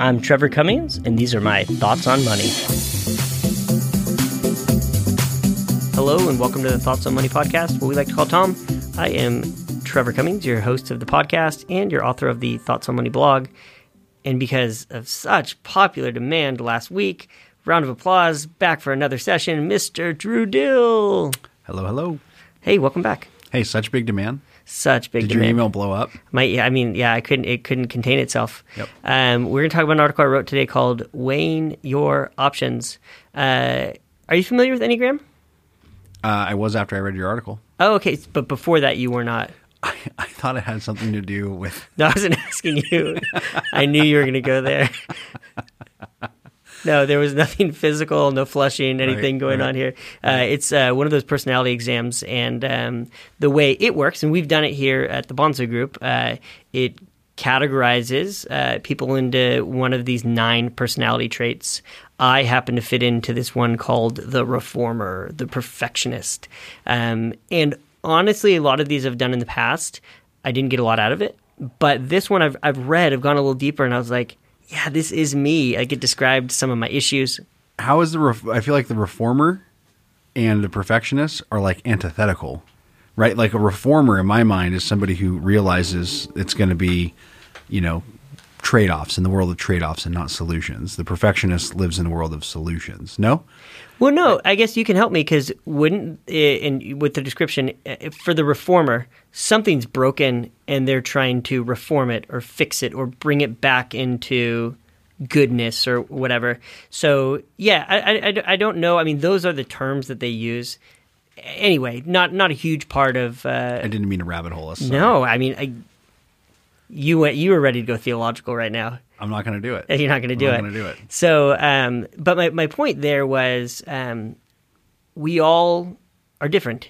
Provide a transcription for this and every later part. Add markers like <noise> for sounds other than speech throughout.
I'm Trevor Cummings, and these are my thoughts on money. Hello, and welcome to the Thoughts on Money podcast, what we like to call Tom. I am Trevor Cummings, your host of the podcast and your author of the Thoughts on Money blog. And because of such popular demand last week, round of applause, back for another session, Mr. Drew Dill. Hello, hello. Hey, welcome back. Hey, such big demand. Such big Did demand. your email blow up? My, I mean, yeah, I couldn't. It couldn't contain itself. Yep. Um, we're going to talk about an article I wrote today called "Weighing Your Options." Uh, are you familiar with Enneagram? Uh, I was after I read your article. Oh, okay. But before that, you were not. I, I thought it had something to do with. No, I wasn't <laughs> asking you. I knew you were going to go there. <laughs> No, there was <laughs> nothing physical, no flushing, anything Right, going right. on here. Uh, it's uh, one of those personality exams, and um, the way it works, and we've done it here at the Bahnsen Group, uh, it categorizes uh, people into one of these nine personality traits. I happen to fit into this one called the reformer, the perfectionist. Um, and honestly, a lot of these I've done in the past. I didn't get a lot out of it. But this one I've, I've read, I've gone a little deeper, and I was like, yeah, this is me. Like it described some of my issues. How is the? Ref- I feel like the reformer and the perfectionist are like antithetical, right? Like a reformer in my mind is somebody who realizes it's going to be, you know, trade offs in the world of trade offs and not solutions. The perfectionist lives in the world of solutions. No. Well, no, I guess you can help me because wouldn't eh, in with the description eh, for the reformer, something's broken and they're trying to reform it or fix it or bring it back into goodness or whatever. So yeah, I, I- I, I don't know. I mean, those are the terms that they use. Anyway, not not a huge part of. Uh, I didn't mean to rabbit hole us. no, I mean, I, you went. You were ready to go theological right now. I'm not going to do it. You're not going to do I'm it. not gonna do it. So, um, but my, my point there was um, we all are different.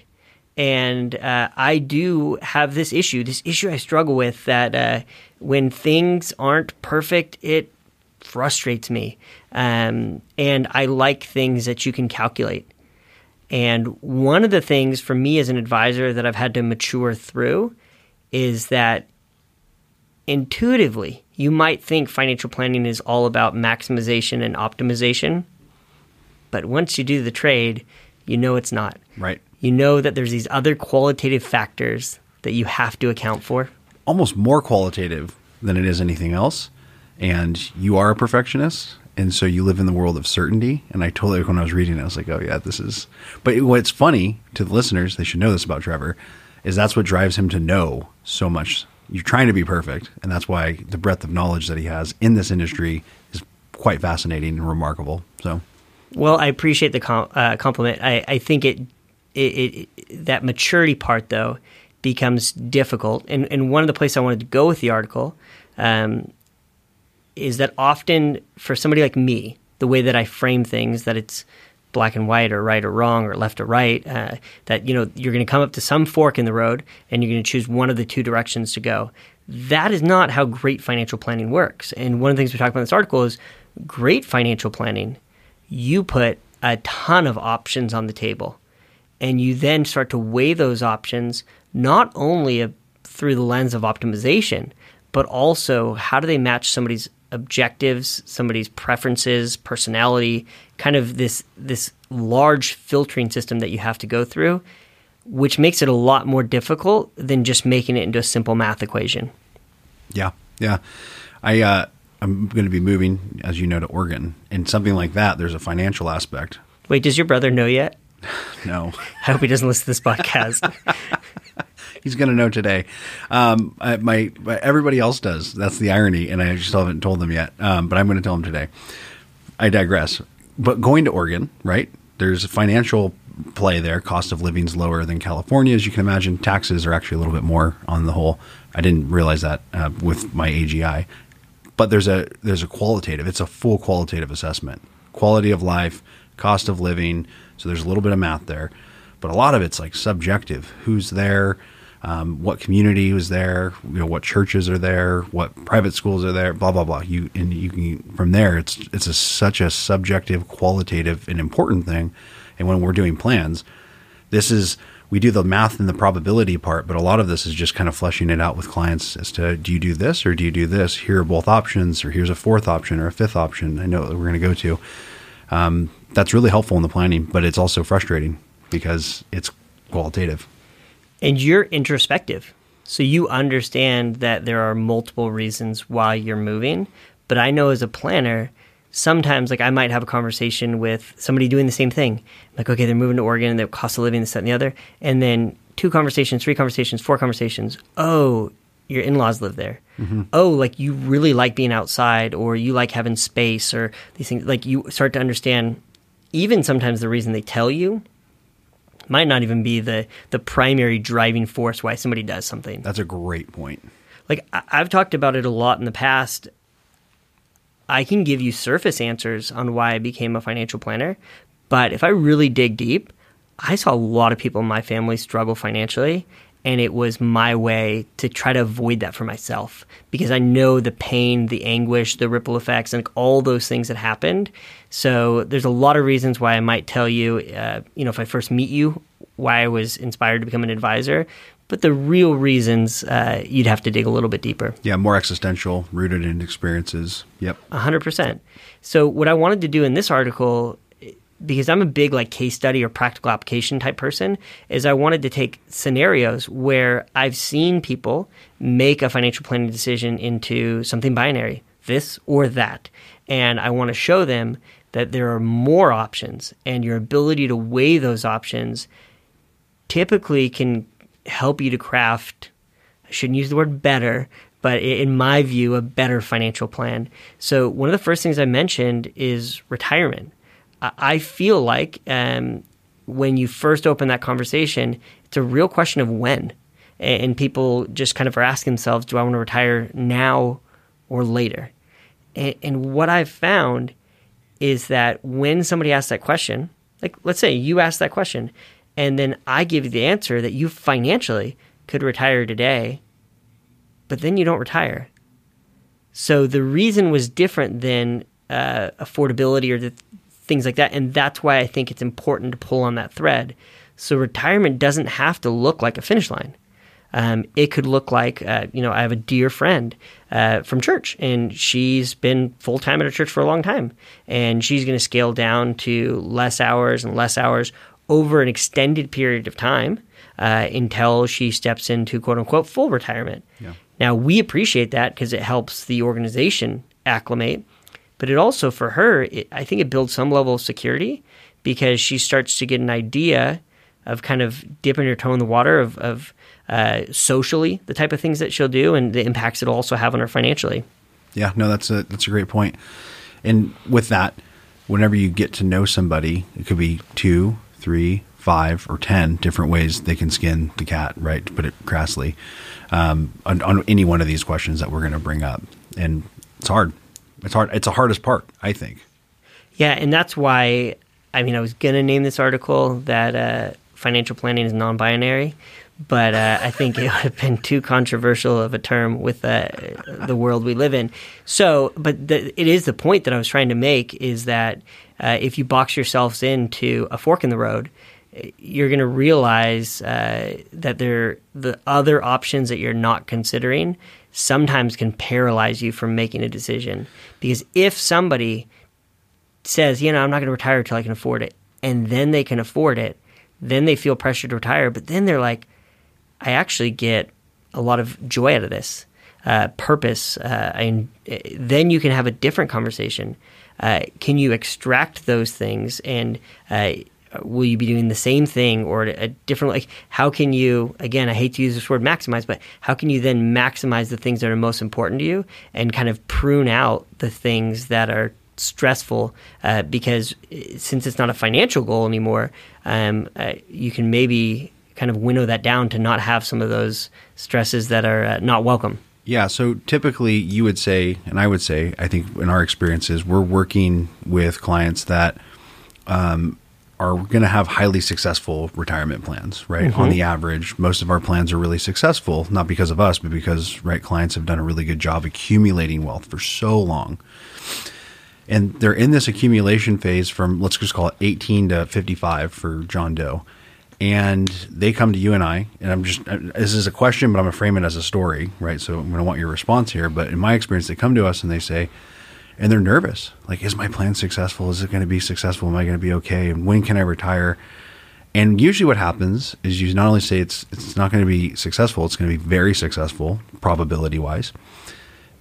And uh, I do have this issue, this issue I struggle with that uh, when things aren't perfect, it frustrates me. Um, and I like things that you can calculate. And one of the things for me as an advisor that I've had to mature through is that intuitively, you might think financial planning is all about maximization and optimization. But once you do the trade, you know it's not. Right. You know that there's these other qualitative factors that you have to account for. almost more qualitative than it is anything else. And you are a perfectionist. And so you live in the world of certainty. And I totally, when I was reading it, I was like, oh, yeah, this is. But what's funny to the listeners, they should know this about Trevor, is that's what drives him to know so much. You're trying to be perfect. And that's why the breadth of knowledge that he has in this industry is quite fascinating and remarkable. So, Well, I appreciate the com- uh, compliment. I, I think it, it, it that maturity part though becomes difficult. And and one of the places I wanted to go with the article um, is that often for somebody like me, the way that I frame things, that it's black and white or right or wrong or left or right, uh, that you know you're going to come up to some fork in the road and you're going to choose one of the two directions to go. That is not how great financial planning works. And one of the things we talk about in this article is great financial planning. You put a ton of options on the table and you then start to weigh those options not only uh, through the lens of optimization, but also how do they match somebody's objectives, somebody's preferences, personality, kind of this this large filtering system that you have to go through, which makes it a lot more difficult than just making it into a simple math equation. yeah. Yeah. I, uh, I'm going to be moving, as you know, to Oregon. And something like that, there's a financial aspect. Wait, does your brother know yet? <laughs> No. <laughs> I hope he doesn't listen to this podcast. <laughs> He's going to know today. Um, I, my, my everybody else does. That's the irony, and I just haven't told them yet. Um, but I'm going to tell them today. I digress. But going to Oregon, right? There's a financial play there. Cost of living's lower than California, as you can imagine. Taxes are actually a little bit more on the whole. I didn't realize that uh, with my AGI. But there's a there's a qualitative. It's a full qualitative assessment. Quality of life, cost of living. So there's a little bit of math there, but a lot of it's like subjective. Who's there? Um, what community was there, you know, what churches are there, what private schools are there, blah blah blah. You and you can from there. It's it's a, such a subjective, qualitative, and important thing. And when we're doing plans, this is we do the math and the probability part, but a lot of this is just kind of fleshing it out with clients as to do you do this or do you do this? Here are both options, or here's a fourth option or a fifth option. I know that we're going to go to. Um, that's really helpful in the planning, but it's also frustrating because it's qualitative. And you're introspective. So you understand that there are multiple reasons why you're moving. But I know as a planner, sometimes like I might have a conversation with somebody doing the same thing. Like, okay, they're moving to Oregon, and the cost of living, this, that, and the other. And then two conversations, three conversations, four conversations. Oh, your in-laws live there. Mm-hmm. Oh, like you really like being outside or you like having space or these things. Like you start to understand even sometimes the reason they tell you might not even be the the primary driving force why somebody does something. That's a great point. Like I, I've talked about it a lot in the past. I can give you surface answers on why I became a financial planner, but if I really dig deep, I saw a lot of people in my family struggle financially, and it was my way to try to avoid that for myself because I know the pain, the anguish, the ripple effects, and all those things that happened. So there's a lot of reasons why I might tell you, uh, you know, if I first meet you, why I was inspired to become an advisor. But the real reasons, uh, you'd have to dig a little bit deeper. Yeah, more existential, rooted in experiences. Yep. 100%. So, what I wanted to do in this article because I'm a big like case study or practical application type person, is I wanted to take scenarios where I've seen people make a financial planning decision into something binary, this or that. And I want to show them that there are more options and your ability to weigh those options typically can help you to craft I shouldn't use the word better, but in my view, a better financial plan. So, one of the first things I mentioned is retirement. I feel like um, when you first open that conversation, it's a real question of when. And people just kind of are asking themselves, do I want to retire now or later? And, and what I've found is that when somebody asks that question, like let's say you ask that question, and then I give you the answer that you financially could retire today, but then you don't retire. So the reason was different than uh, affordability or the things like that. And that's why I think it's important to pull on that thread. So retirement doesn't have to look like a finish line. Um, it could look like, uh, you know, I have a dear friend uh, from church, and she's been full time at a church for a long time, and she's going to scale down to less hours and less hours over an extended period of time uh, until she steps into quote unquote full retirement. Yeah. Now, we appreciate that because it helps the organization acclimate but it also, for her, it, I think it builds some level of security because she starts to get an idea of kind of dipping her toe in the water of, of uh, socially the type of things that she'll do and the impacts it'll also have on her financially. Yeah, no, that's a that's a great point. And with that, whenever you get to know somebody, it could be two, three, five, or ten different ways they can skin the cat, right? To put it crassly, um, on, on any one of these questions that we're going to bring up, and it's hard. It's hard. It's the hardest part, I think. Yeah, and that's why. I mean, I was gonna name this article that uh, financial planning is non-binary, but uh, I think it <laughs> would have been too controversial of a term with uh, the world we live in. So, but the, it is the point that I was trying to make is that uh, if you box yourselves into a fork in the road, you're going to realize uh, that there the other options that you're not considering sometimes can paralyze you from making a decision. Because if somebody says, you know, I'm not going to retire until I can afford it, and then they can afford it, then they feel pressure to retire. But then they're like, I actually get a lot of joy out of this. Uh, purpose, uh, and then you can have a different conversation. Uh, can you extract those things and uh, will you be doing the same thing or a different like how can you again i hate to use this word maximize but how can you then maximize the things that are most important to you and kind of prune out the things that are stressful? Uh, because since it's not a financial goal anymore um, uh, you can maybe kind of winnow that down to not have some of those stresses that are uh, not welcome. Yeah, so typically you would say, and I would say, I think in our experiences, we're working with clients that um, are going to have highly successful retirement plans, right? Mm-hmm. On the average, most of our plans are really successful, not because of us, but because right clients have done a really good job accumulating wealth for so long. And they're in this accumulation phase from let's just call it 18 to 55 for John Doe. and they come to you and I, and I'm just, this is a question, but I'm going to frame it as a story, right? So I'm going to want your response here. But in my experience, they come to us and they say, and they're nervous. Like, is my plan successful? Is it going to be successful? Am I going to be okay? And when can I retire? And usually, what happens is you not only say it's it's not going to be successful, it's going to be very successful, probability wise,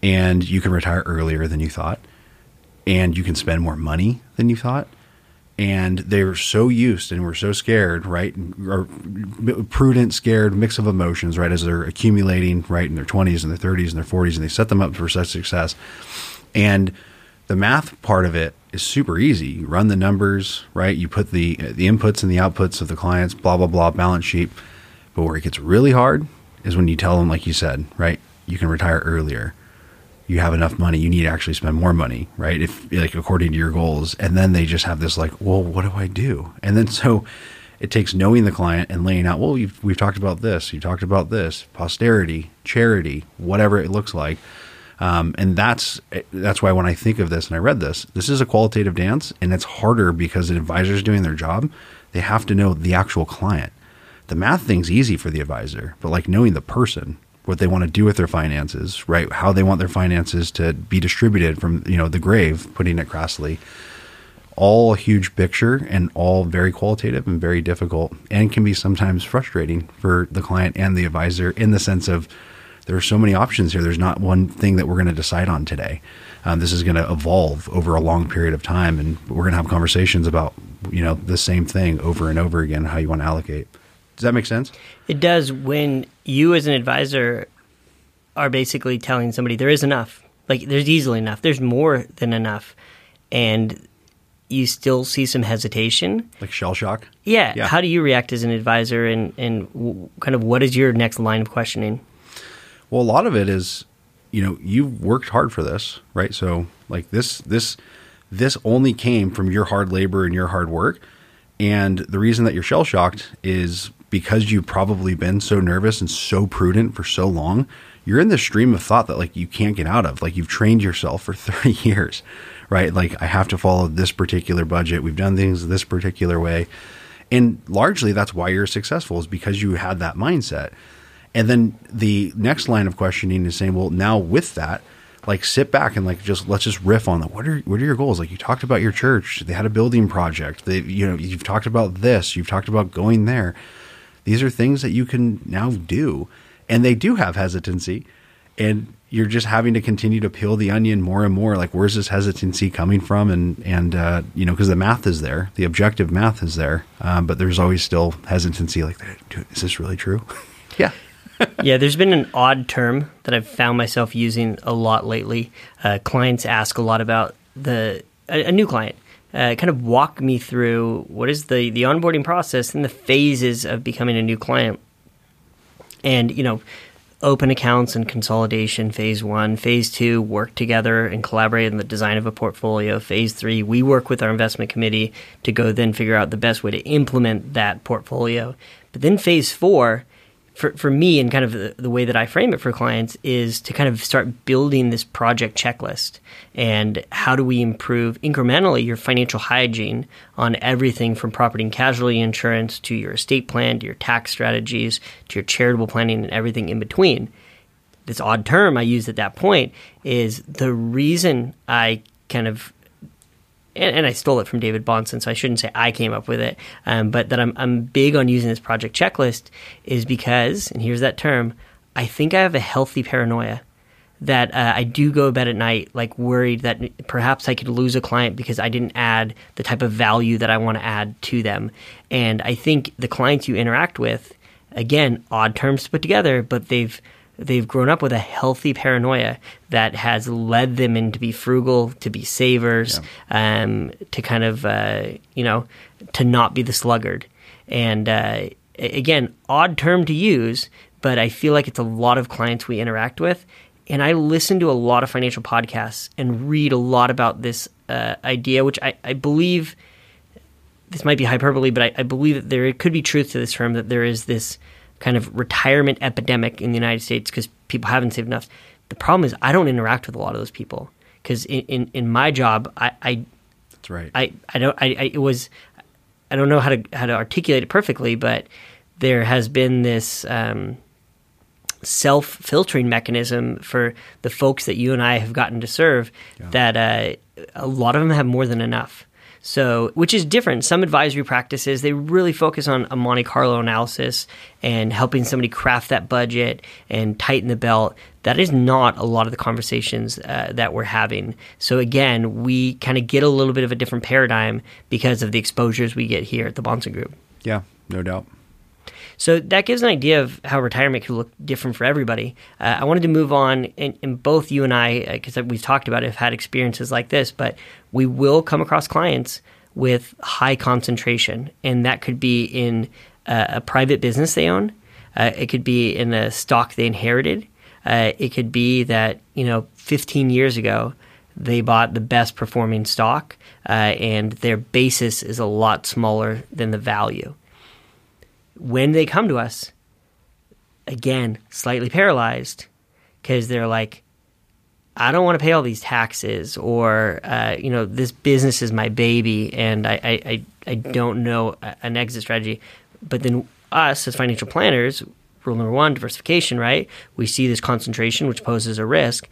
and you can retire earlier than you thought, and you can spend more money than you thought, and they're so used and we're so scared, right? Or prudent, scared, mix of emotions, right? As they're accumulating, right, in their 20s and their 30s and their 40s, and they set them up for such success. And the math part of it is super easy. You run the numbers, right? You put the the inputs and the outputs of the clients, blah blah blah, balance sheet. But where it gets really hard is when you tell them, like you said, right? You can retire earlier you have enough money, you need to actually spend more money, right? If like according to your goals, and then they just have this like, well, what do I do? And then <laughs> so it takes knowing the client and laying out, well, we've talked about this, you talked about this, posterity, charity, whatever it looks like. Um, and that's that's why when I think of this and I read this, this is a qualitative dance, and it's harder because the advisor's doing their job. They have to know the actual client. The math thing's easy for the advisor, but like knowing the person, what they want to do with their finances, right? How they want their finances to be distributed from, you know, the grave, putting it crassly. All a huge picture and all very qualitative and very difficult and can be sometimes frustrating for the client and the advisor in the sense of there are so many options here. There's not one thing that we're going to decide on today. Um, this is going to evolve over a long period of time, and we're going to have conversations about you know the same thing over and over again. How you want to allocate. Does that make sense? It does when you as an advisor are basically telling somebody there is enough. Like there's easily enough. There's more than enough. And you still see some hesitation. Like shell shock? Yeah. yeah. How do you react as an advisor and, and kind of what is your next line of questioning? Well, a lot of it is, you know, you've worked hard for this, right? So like this, this, this only came from your hard labor and your hard work. And the reason that you're shell shocked is because you've probably been so nervous and so prudent for so long, you're in this stream of thought that like you can't get out of. Like you've trained yourself for <laughs> 30 years, right? Like I have to follow this particular budget. We've done things this particular way. And largely that's why you're successful is because you had that mindset. And then the next line of questioning is saying, well, now with that, like sit back and like just let's just riff on that. What are what are your goals? Like you talked about your church, they had a building project. They you know, you've talked about this, you've talked about going there these are things that you can now do. And they do have hesitancy. And you're just having to continue to peel the onion more and more. Like, where's this hesitancy coming from? And, and, uh, you know, because the math is there, the objective math is there. Um, but there's always still hesitancy like, is this really true? <laughs> yeah. Yeah, there's been an odd term that I've found myself using a lot lately. Uh, clients ask a lot about the a, a new client uh, kind of walk me through what is the the onboarding process and the phases of becoming a new client. And you know, open accounts and consolidation phase one phase two work together and collaborate in the design of a portfolio phase three we work with our investment committee to go then figure out the best way to implement that portfolio but then phase four for, for me and kind of the, the, way that I frame it for clients is to kind of start building this project checklist and how do we improve incrementally your financial hygiene on everything from property and casualty insurance to your estate plan to your tax strategies to your charitable planning and everything in between. This odd term I use at that point is the reason I kind of and, and, I stole it from David Bahnsen, so I shouldn't say I came up with it. Um, but that I'm, I'm big on using this project checklist is because, and here's that term, I think I have a healthy paranoia that uh, I do go to bed at night like worried that perhaps I could lose a client because I didn't add the type of value that I want to add to them. And I think the clients you interact with, again, odd terms to put together, but they've they've grown up with a healthy paranoia that has led them in to be frugal, to be savers, yeah. um, to kind of uh, you know to not be the sluggard. And uh, again, odd term to use, but I feel like it's a lot of clients we interact with. And I listen to a lot of financial podcasts and read a lot about this uh, idea, which I, I, believe this might be hyperbole, but I, I believe that there could be truth to this term that there is this kind of retirement epidemic in the United States because people haven't saved enough. The problem is I don't interact with a lot of those people because in, in, in, my job, I, I that's right. I, I don't I, I, it was I don't know how to how to articulate it perfectly, but there has been this um, self filtering mechanism for the folks that you and I have gotten to serve yeah. that uh, a lot of them have more than enough. So, which is different. Some advisory practices, they really focus on a Monte Carlo analysis and helping somebody craft that budget and tighten the belt. That is not a lot of the conversations uh, that we're having. So, again, we kind of get a little bit of a different paradigm because of the exposures we get here at the Bahnsen Group. Yeah, no doubt. So that gives an idea of how retirement could look different for everybody. Uh, I wanted to move on, and, and both you and I, because uh, we've talked about it, have had experiences like this, but we will come across clients with high concentration, and that could be in uh, a private business they own. Uh, it could be in a stock they inherited. Uh, it could be that you know 15 years ago they bought the best performing stock, uh, and their basis is a lot smaller than the value when they come to us, again, slightly paralyzed because they're like, I don't want to pay all these taxes, or uh, you know, this business is my baby, and I, I, I, don't know an exit strategy. But then us as financial planners, rule number one, diversification, right? We see this concentration, which poses a risk.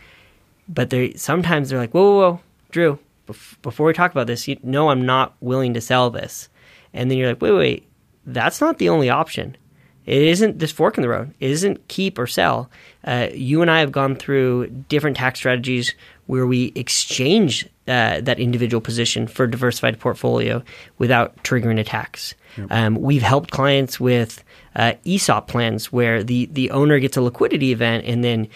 But they sometimes they're like, whoa, whoa, whoa, Drew, before we talk about this, you know, I'm not willing to sell this. And then you're like, wait, wait, that's not the only option. It isn't this fork in the road. It isn't keep or sell. Uh, you and I have gone through different tax strategies where we exchange uh, that individual position for a diversified portfolio without triggering a tax. Yep. Um, we've helped clients with uh, ESOP plans where the, the owner gets a liquidity event and then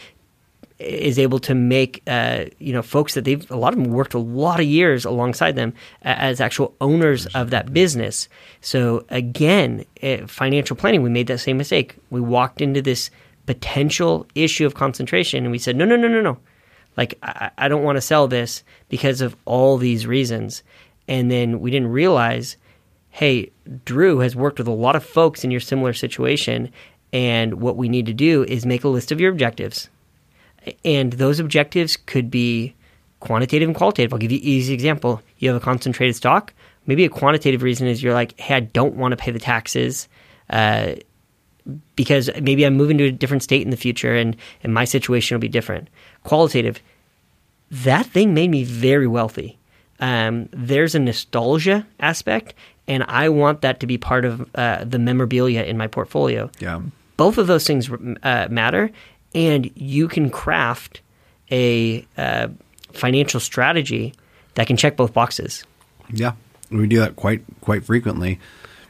is able to make uh, you know folks that they've a lot of them worked a lot of years alongside them as actual owners of that business. So again, eh, financial planning, we made that same mistake. We walked into this potential issue of concentration, and we said, no, no, no, no, no. Like I, I don't want to sell this because of all these reasons. And then we didn't realize, hey, Drew has worked with a lot of folks in your similar situation, and what we need to do is make a list of your objectives and those objectives could be quantitative and qualitative. I'll give you an easy example. You have a concentrated stock. Maybe a quantitative reason is you're like, hey, I don't want to pay the taxes uh, because maybe I'm moving to a different state in the future and, and my situation will be different. Qualitative, that thing made me very wealthy. Um, there's a nostalgia aspect, and I want that to be part of uh, the memorabilia in my portfolio. Yeah. Both of those things uh, matter, and you can craft a uh, financial strategy that can check both boxes. Yeah, we do that quite quite frequently.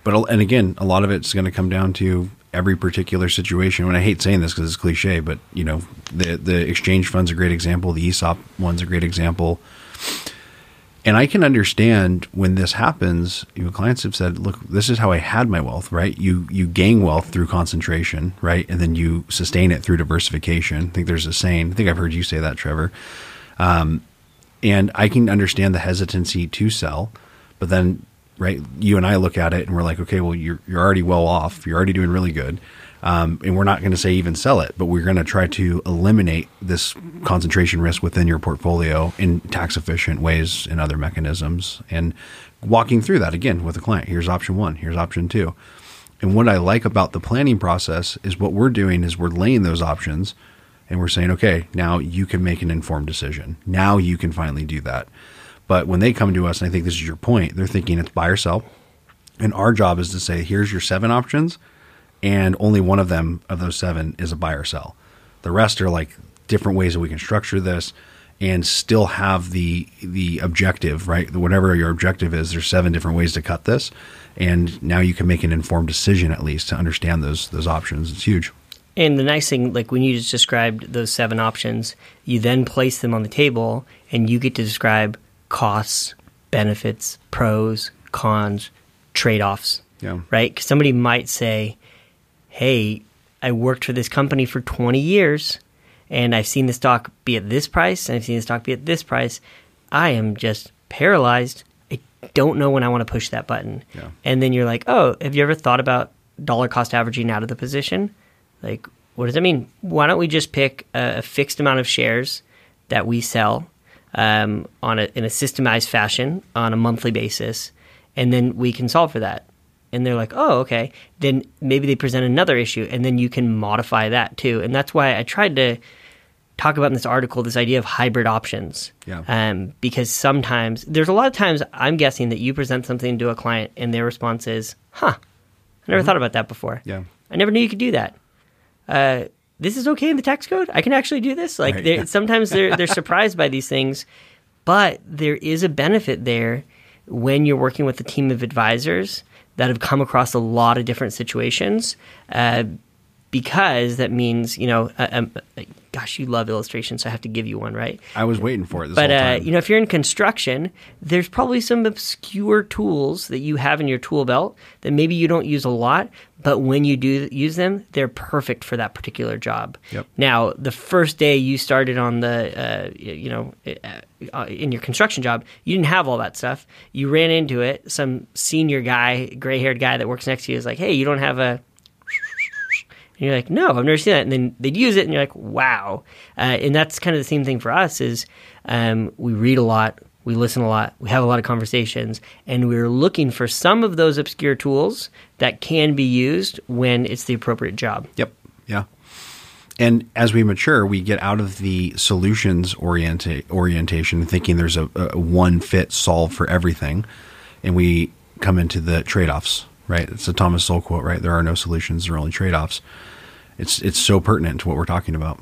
But and again, a lot of it's going to come down to every particular situation. And I hate saying this because it's cliche, but you know, the the exchange fund's a great example. The ESOP one's a great example. And I can understand when this happens, you know, clients have said, look, this is how I had my wealth, right? You you gain wealth through concentration, right? And then you sustain it through diversification. I think there's a saying, I think I've heard you say that, Trevor. Um, and I can understand the hesitancy to sell, but then right, you and I look at it and we're like, okay, well you're you're already well off, you're already doing really good. Um, and we're not going to say even sell it, but we're going to try to eliminate this concentration risk within your portfolio in tax efficient ways and other mechanisms. And walking through that again with a client here's option one, here's option two. And what I like about the planning process is what we're doing is we're laying those options and we're saying, okay, now you can make an informed decision. Now you can finally do that. But when they come to us, and I think this is your point, they're thinking it's buy or sell. And our job is to say, here's your seven options and only one of them of those seven is a buy or sell. The rest are like different ways that we can structure this and still have the the objective, right? Whatever your objective is, there's seven different ways to cut this, and now you can make an informed decision at least to understand those those options. It's huge. And the nice thing, like when you just described those seven options, you then place them on the table, and you get to describe costs, benefits, pros, cons, trade offs. Yeah. Right? Because somebody might say, hey, I worked for this company for 20 years and I've seen the stock be at this price and I've seen the stock be at this price. I am just paralyzed. I don't know when I want to push that button. Yeah. And then you're like, oh, have you ever thought about dollar cost averaging out of the position? Like, what does that mean? Why don't we just pick a, a fixed amount of shares that we sell um, on a, in a systemized fashion on a monthly basis, and then we can solve for that. And they're like, oh, okay, then maybe they present another issue, and then you can modify that too. And that's why I tried to talk about in this article this idea of hybrid options. Yeah. Um, because sometimes there's a lot of times I'm guessing that you present something to a client and their response is, "Huh, I never thought about that before. Yeah. I never knew you could do that. Uh, this is okay in the tax code. I can actually do this. Like Right. they're- <laughs> sometimes they're they're surprised by these things, but there is a benefit there when you're working with a team of advisors that have come across a lot of different situations. Uh, because that means you know, uh, um, uh, gosh, you love illustrations, so I have to give you one, right? I was waiting for it this But uh, you know, if you're in construction, there's probably some obscure tools that you have in your tool belt that maybe you don't use a lot, but when you do use them, they're perfect for that particular job. Yep. Now, the first day you started on the, uh, you know, uh, in your construction job, you didn't have all that stuff. You ran into it. Some senior guy, gray-haired guy that works next to you is like, "Hey, you don't have a." And you're like, no, I've never seen that. And then they'd use it, and you're like, wow. Uh, and that's kind of the same thing for us. Is um, we read a lot, we listen a lot, we have a lot of conversations, and we're looking for some of those obscure tools that can be used when it's the appropriate job. Yep. Yeah. And as we mature, we get out of the solutions orienta- orientation, thinking there's a, a one fit solve for everything, and we come into the trade offs. Right? It's a Thomas Sowell quote. Right? There are no solutions; there are only trade offs. It's it's so pertinent to what we're talking about.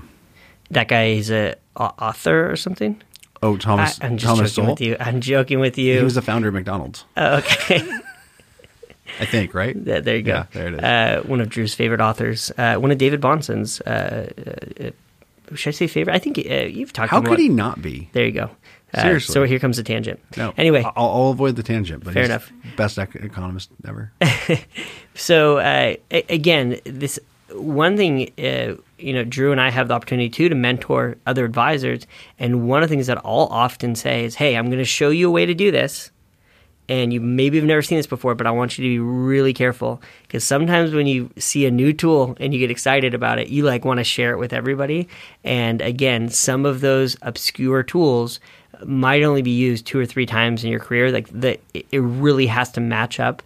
That guy is a au- author or something. Oh, Thomas I, am just Thomas joking Sowell. with you. I'm joking with you. He was the founder of McDonald's, Oh, okay. <laughs> <laughs> I think. Right? There, there you go. Yeah, there it is. Uh, one of Drew's favorite authors. Uh, one of David Bahnsen's. Uh, uh, should I say favorite? I think uh, you've talked. About How could he not be? There you go. Uh, Seriously. So here comes a tangent. No. Anyway, I'll, I'll avoid the tangent. But Fair he's enough. Best ec- economist ever. <laughs> so uh, again, this one thing. Uh, you know, Drew and I have the opportunity too to mentor other advisors, and one of the things that I'll often say is, "Hey, I'm going to show you a way to do this." and you maybe have never seen this before, but I want you to be really careful because sometimes when you see a new tool and you get excited about it, you like want to share it with everybody. And again, some of those obscure tools might only be used two or three times in your career. Like that, it really has to match up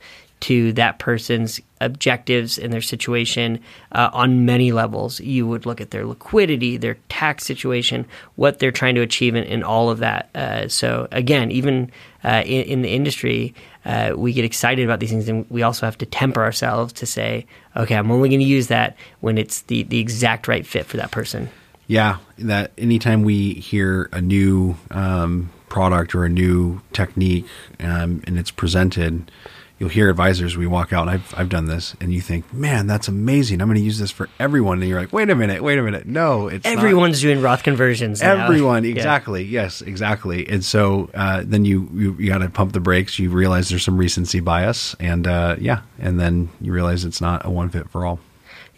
to that person's objectives and their situation uh, on many levels. You would look at their liquidity, their tax situation, what they're trying to achieve, and, and all of that. Uh, so again, even uh, in, in the industry, uh, we get excited about these things, and we also have to temper ourselves to say, okay, I'm only going to use that when it's the, the exact right fit for that person. Yeah, that anytime we hear a new um, product or a new technique um, and it's presented, you'll hear advisors. We walk out, and I've I've done this, and you think, man, that's amazing. I'm going to use this for everyone. And you're like, wait a minute, wait a minute. No, it's not. Everyone's doing Roth conversions. now. Everyone, <laughs> Yeah. exactly. Yes, exactly. And so uh, then you you, you got to pump the brakes. You realize there's some recency bias, and uh, yeah, and then you realize it's not a one fit for all.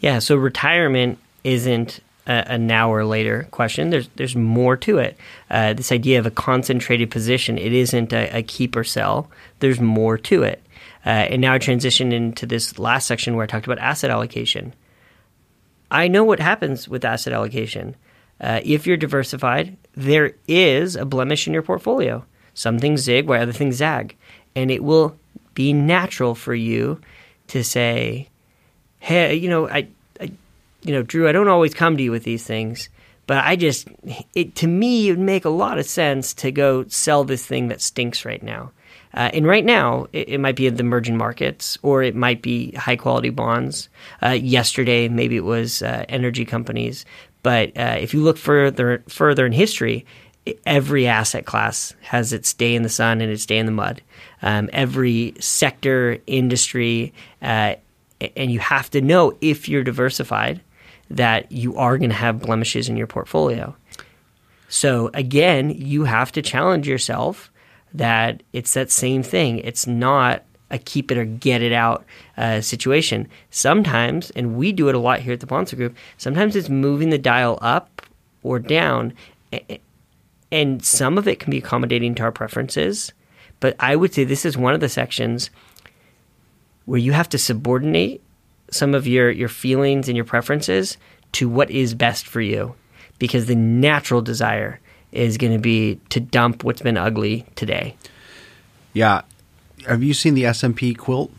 Yeah, so retirement isn't a, a now or later question. There's there's more to it. Uh, this idea of a concentrated position, it isn't a, a keep or sell. There's more to it. Uh, and now I transition into this last section where I talked about asset allocation. I know what happens with asset allocation. Uh, if you're diversified, there is a blemish in your portfolio. Some things zig while other things zag. And it will be natural for you to say, hey, you know, I, I, you know, Drew, I don't always come to you with these things, but I just, it to me, it would make a lot of sense to go sell this thing that stinks right now. Uh, and right now, it, it might be the emerging markets, or it might be high quality bonds. Uh, yesterday, maybe it was uh, energy companies. But uh, if you look further further in history, every asset class has its day in the sun and its day in the mud. Um, every sector, industry, uh, and you have to know if you're diversified that you are going to have blemishes in your portfolio. So again, you have to challenge yourself that it's that same thing. It's not a keep it or get it out uh, situation. Sometimes, and we do it a lot here at the Bahnsen Group, sometimes it's moving the dial up or down. And some of it can be accommodating to our preferences. But I would say this is one of the sections where you have to subordinate some of your, your feelings and your preferences to what is best for you because the natural desire is going to be to dump what's been ugly today. Yeah. Have you seen the S&P quilt?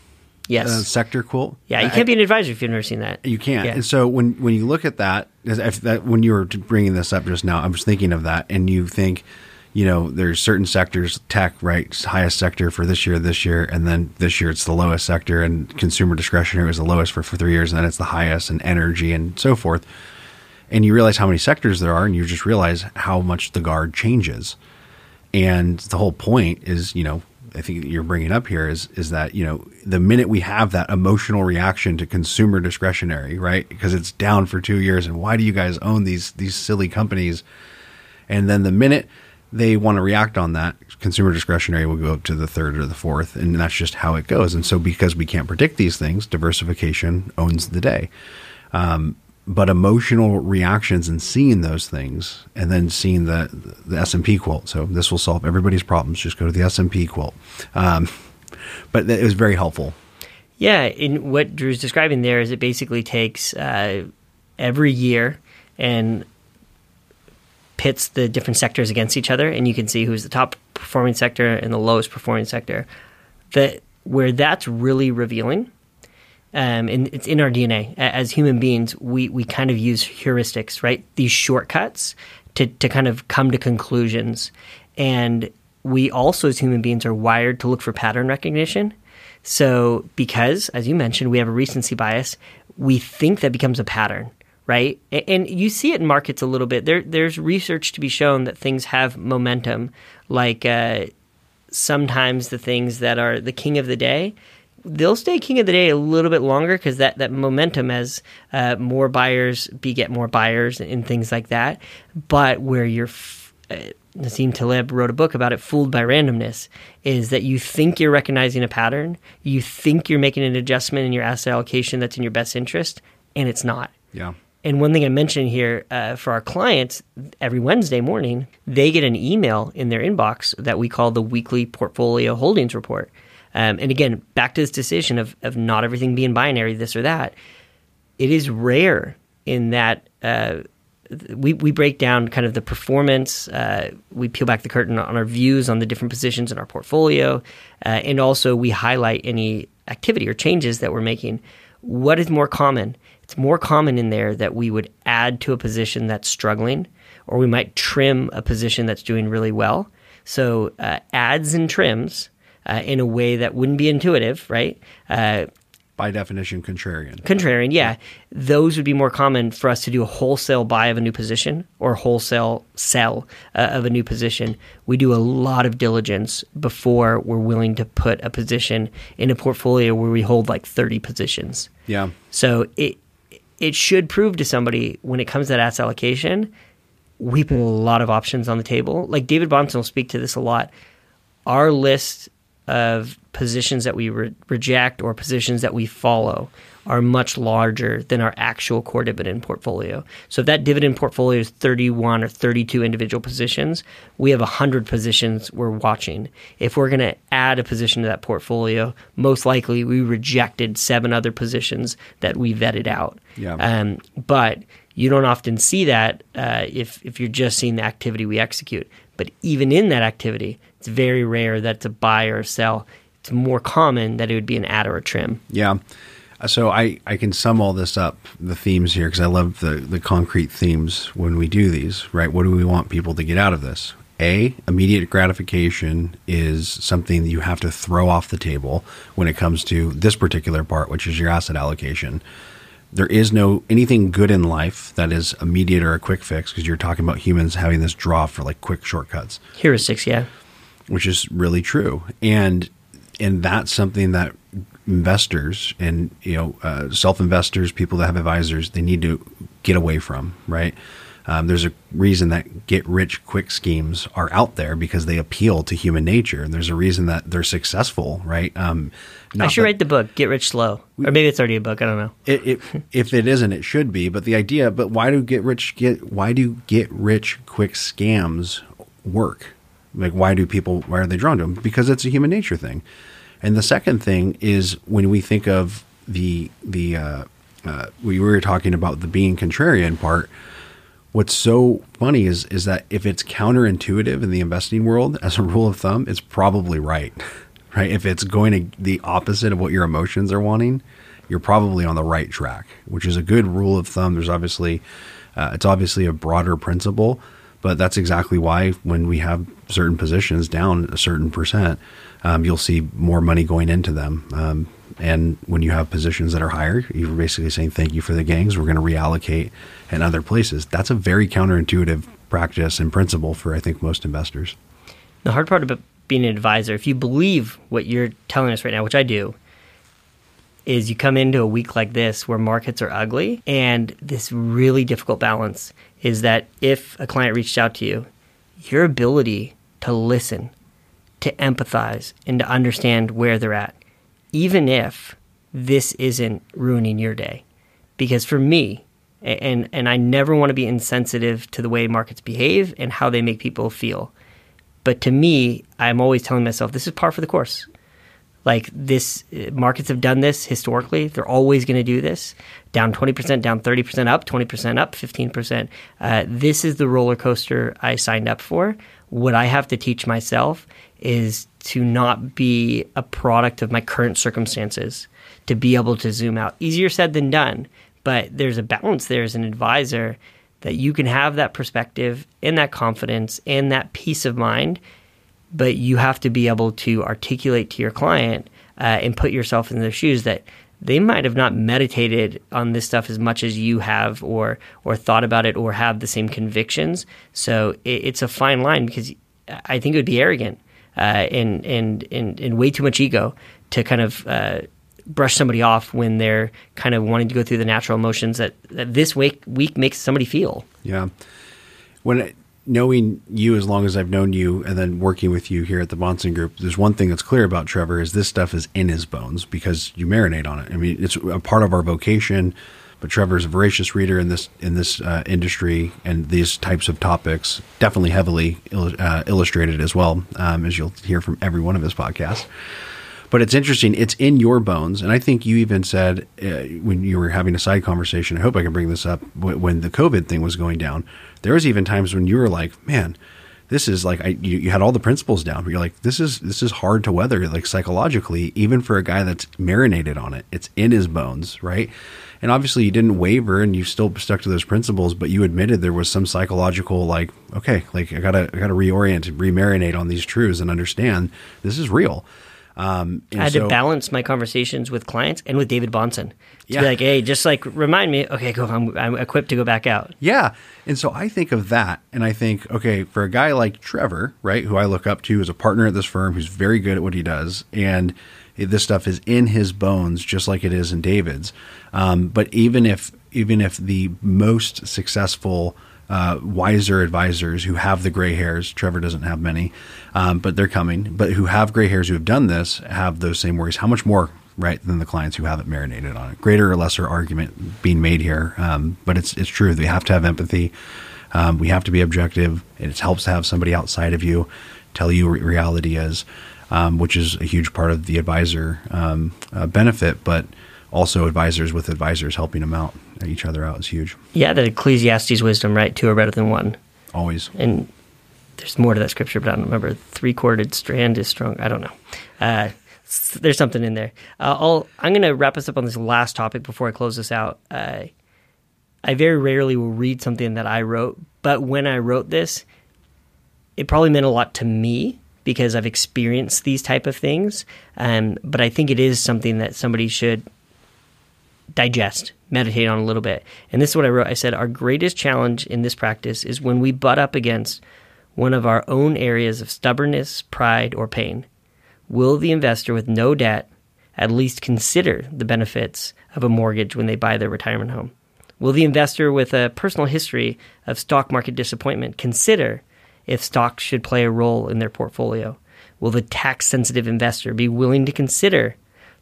Yes. uh, sector quilt? Yeah, you can't be an advisor if you've never seen that. You can't. Yeah. And so when when you look at that, if that when you were bringing this up just now, I was thinking of that, and you think, you know, there's certain sectors, tech, right, highest sector for this year, this year, and then this year it's the lowest sector, and consumer discretionary was the lowest for, for three years, and then it's the highest, and energy and so forth. And you realize how many sectors there are, and you just realize how much the guard changes. And the whole point is, you know, I think you're bringing up here is is that you know the minute we have that emotional reaction to consumer discretionary, right? Because it's down for two years, and why do you guys own these these silly companies? And then the minute they want to react on that, consumer discretionary will go up to the third or the fourth, and that's just how it goes. And so, because we can't predict these things, diversification owns the day. Um, but emotional reactions and seeing those things, and then seeing the the S and P quote. So this will solve everybody's problems. Just go to the S and P quote. Um, but it was very helpful. Yeah, and what Drew's describing there is it basically takes uh, every year and pits the different sectors against each other, and you can see who's the top performing sector and the lowest performing sector. That where that's really revealing, um, and it's in our DNA as human beings. We we kind of use heuristics, right? These shortcuts to to kind of come to conclusions, and we also as human beings are wired to look for pattern recognition. So, because, as you mentioned, we have a recency bias, we think that becomes a pattern, right? And you see it in markets a little bit. There, there's research to be shown that things have momentum, like uh, sometimes the things that are the king of the day. They'll stay king of the day a little bit longer because that, that momentum as uh, more buyers beget more buyers and things like that. But where you're f- uh, Nassim Taleb wrote a book about it, Fooled by Randomness, is that you think you're recognizing a pattern, you think you're making an adjustment in your asset allocation that's in your best interest, and it's not. Yeah. And one thing I mentioned here uh, for our clients, every Wednesday morning, they get an email in their inbox that we call the weekly portfolio holdings report. Um, and again, back to this decision of, of not everything being binary, this or that. It is rare in that uh, we, we break down kind of the performance. Uh, we peel back the curtain on our views on the different positions in our portfolio. Uh, and also, we highlight any activity or changes that we're making. What is more common? It's more common in there that we would add to a position that's struggling, or we might trim a position that's doing really well. So, uh, adds and trims uh, in a way that wouldn't be intuitive, right? Uh, By definition, contrarian. contrarian, yeah, those would be more common for us to do a wholesale buy of a new position or wholesale sell uh, of a new position. We do a lot of diligence before we're willing to put a position in a portfolio where we hold like 30 positions. Yeah. So it it should prove to somebody when it comes to that asset allocation, we put a lot of options on the table. Like David Bahnsen will speak to this a lot. Our list of positions that we re- reject or positions that we follow are much larger than our actual core dividend portfolio. So if that dividend portfolio is 31 or 32 individual positions, we have 100 positions we're watching. If we're going to add a position to that portfolio, most likely we rejected seven other positions that we vetted out. Yeah. Um, but you don't often see that uh, if if you're just seeing the activity we execute. But even in that activity, it's very rare that it's a buy or a sell. It's more common that it would be an add or a trim. Yeah. Uh, So I, I can sum all this up, the themes here, because I love the, the concrete themes when we do these, right? What do we want people to get out of this? A, immediate gratification is something that you have to throw off the table when it comes to this particular part, which is your asset allocation. There is no anything good in life that is immediate or a quick fix because you're talking about humans having this draw for like quick shortcuts Heuristics, yeah. Which is really true. And and that's something that investors and you know uh, self investors, people that have advisors, they need to get away from. Right? Um, there's a reason that get rich quick schemes are out there because they appeal to human nature. And there's a reason that they're successful. Right? Um, I should that- write the book, Get Rich Slow. Or maybe it's already a book. I don't know. it, it, <laughs> if it isn't, it should be. But the idea, but why do get rich get why do get rich quick scams work? Like why do people why are they drawn to them? Because it's a human nature thing. And the second thing is when we think of the the uh, uh, we were talking about the being contrarian part. What's so funny is is that if it's counterintuitive in the investing world, as a rule of thumb, it's probably right, <laughs> right? If it's going to the opposite of what your emotions are wanting, you're probably on the right track, which is a good rule of thumb. There's obviously, uh, it's obviously a broader principle, but that's exactly why when we have certain positions down a certain percent, um, you'll see more money going into them. Um, and when you have positions that are higher, you're basically saying, thank you for the gangs. We're going to reallocate in other places. That's a very counterintuitive practice and principle for, I think, most investors. The hard part about being an advisor, if you believe what you're telling us right now, which I do, is you come into a week like this where markets are ugly and this really difficult balance is that if a client reached out to you, your ability to listen, to empathize, and to understand where they're at, even if this isn't ruining your day. Because for me, and and I never want to be insensitive to the way markets behave and how they make people feel. But to me, I'm always telling myself this is par for the course. Like this, markets have done this historically. They're always going to do this. Down 20%, down 30%, up 20%, up 15%. Uh, this is the roller coaster I signed up for. What I have to teach myself is to not be a product of my current circumstances, to be able to zoom out. Easier said than done, but there's a balance there as an advisor that you can have that perspective and that confidence and that peace of mind but you have to be able to articulate to your client uh, and put yourself in their shoes that they might have not meditated on this stuff as much as you have or or thought about it or have the same convictions. So it, it's a fine line because i think it would be arrogant uh, and, and and and way too much ego to kind of uh, brush somebody off when they're kind of wanting to go through the natural emotions that, that this week week makes somebody feel. Yeah. When it, knowing you as long as I've known you and then working with you here at the Bahnsen Group, there's one thing that's clear about Trevor is this stuff is in his bones because you marinate on it. I mean, it's a part of our vocation, but Trevor's a voracious reader in this in this uh, industry and these types of topics, definitely heavily il- uh, illustrated as well, um, as you'll hear from every one of his podcasts. But it's interesting. It's in your bones, and I think you even said uh, when you were having a side conversation. I hope I can bring this up when the COVID thing was going down there was even times when you were like, man, this is like I, you, you, had all the principles down, but you're like, this is this is hard to weather, like psychologically, even for a guy that's marinated on it. It's in his bones, right? And obviously, you didn't waver, and you still stuck to those principles, but you admitted there was some psychological, like, okay, like I gotta I gotta reorient, and remarinate on these truths, and understand this is real. Um, I had so, to balance my conversations with clients and with David Bahnsen to yeah. be like, hey, just like remind me, okay, go, I'm, I'm equipped to go back out. Yeah. And so I think of that and I think, okay, for a guy like Trevor, right, who I look up to as a partner at this firm who's very good at what he does, and this stuff is in his bones just like it is in David's. Um, but even if even if the most successful uh, wiser advisors who have the gray hairs. Trevor doesn't have many, um, but they're coming. But who have gray hairs who have done this have those same worries. How much more, right, than the clients who haven't marinated on it? Greater or lesser argument being made here, um, but it's it's true. We have to have empathy. Um, we have to be objective. It helps to have somebody outside of you tell you what reality is, um, which is a huge part of the advisor um, uh, benefit. But also advisors with advisors helping them out each other out is huge. Yeah, the Ecclesiastes wisdom, right? Two are better than one. Always. And there's more to that scripture, but I don't remember. Three corded strand is strong. I don't know. Uh, there's something in there. Uh, I'll, I'm going to wrap us up on this last topic before I close this out. Uh, I very rarely will read something that I wrote, but when I wrote this, it probably meant a lot to me because I've experienced these type of things. Um, but I think it is something that somebody should digest, meditate on a little bit. And this is what I wrote. I said, Our greatest challenge in this practice is when we butt up against one of our own areas of stubbornness, pride, or pain. Will the investor with no debt at least consider the benefits of a mortgage when they buy their retirement home? Will the investor with a personal history of stock market disappointment consider if stocks should play a role in their portfolio? Will the tax sensitive investor be willing to consider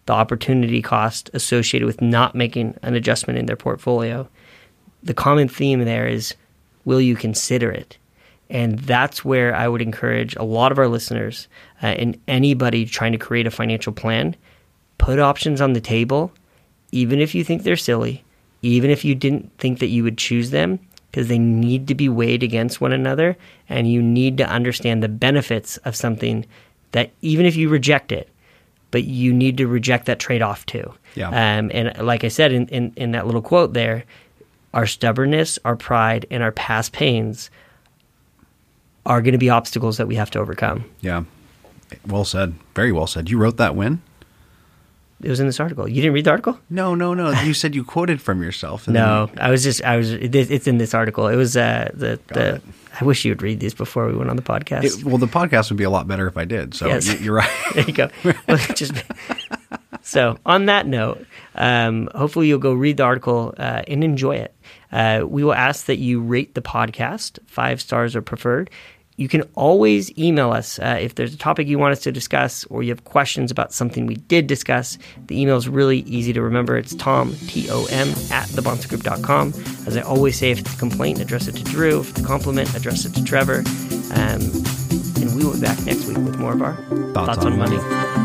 the opportunity cost associated with not making an adjustment in their portfolio. The common theme there is will you consider it? And that's where I would encourage a lot of our listeners uh, and anybody trying to create a financial plan put options on the table, even if you think they're silly, even if you didn't think that you would choose them, because they need to be weighed against one another. And you need to understand the benefits of something that, even if you reject it, but you need to reject that trade off too. Yeah. Um, and like I said in, in, in that little quote there, our stubbornness, our pride, and our past pains are going to be obstacles that we have to overcome. Yeah. Well said. Very well said. You wrote that when? It was in this article. You didn't read the article? No, no, no. You said you quoted from yourself. No, I was just I was. it- It's in this article. It was uh, the the. it. I wish you would read these before we went on the podcast. It- well, the podcast would be a lot better if I did. So Yes. you- you're right. <laughs> there you go. <laughs> Just <laughs> so on that note, um, hopefully you'll go read the article uh, and enjoy it. Uh, we will ask that you rate the podcast five stars are preferred. You can always email us uh, if there's a topic you want us to discuss or you have questions about something we did discuss. The email is really easy to remember. It's tom, T-O-M, at thebahnsengroup.com. As I always say, if it's a complaint, address it to Drew. If it's a compliment, address it to Trevor. Um, and we will be back next week with more of our Thoughts thoughts, on on money. The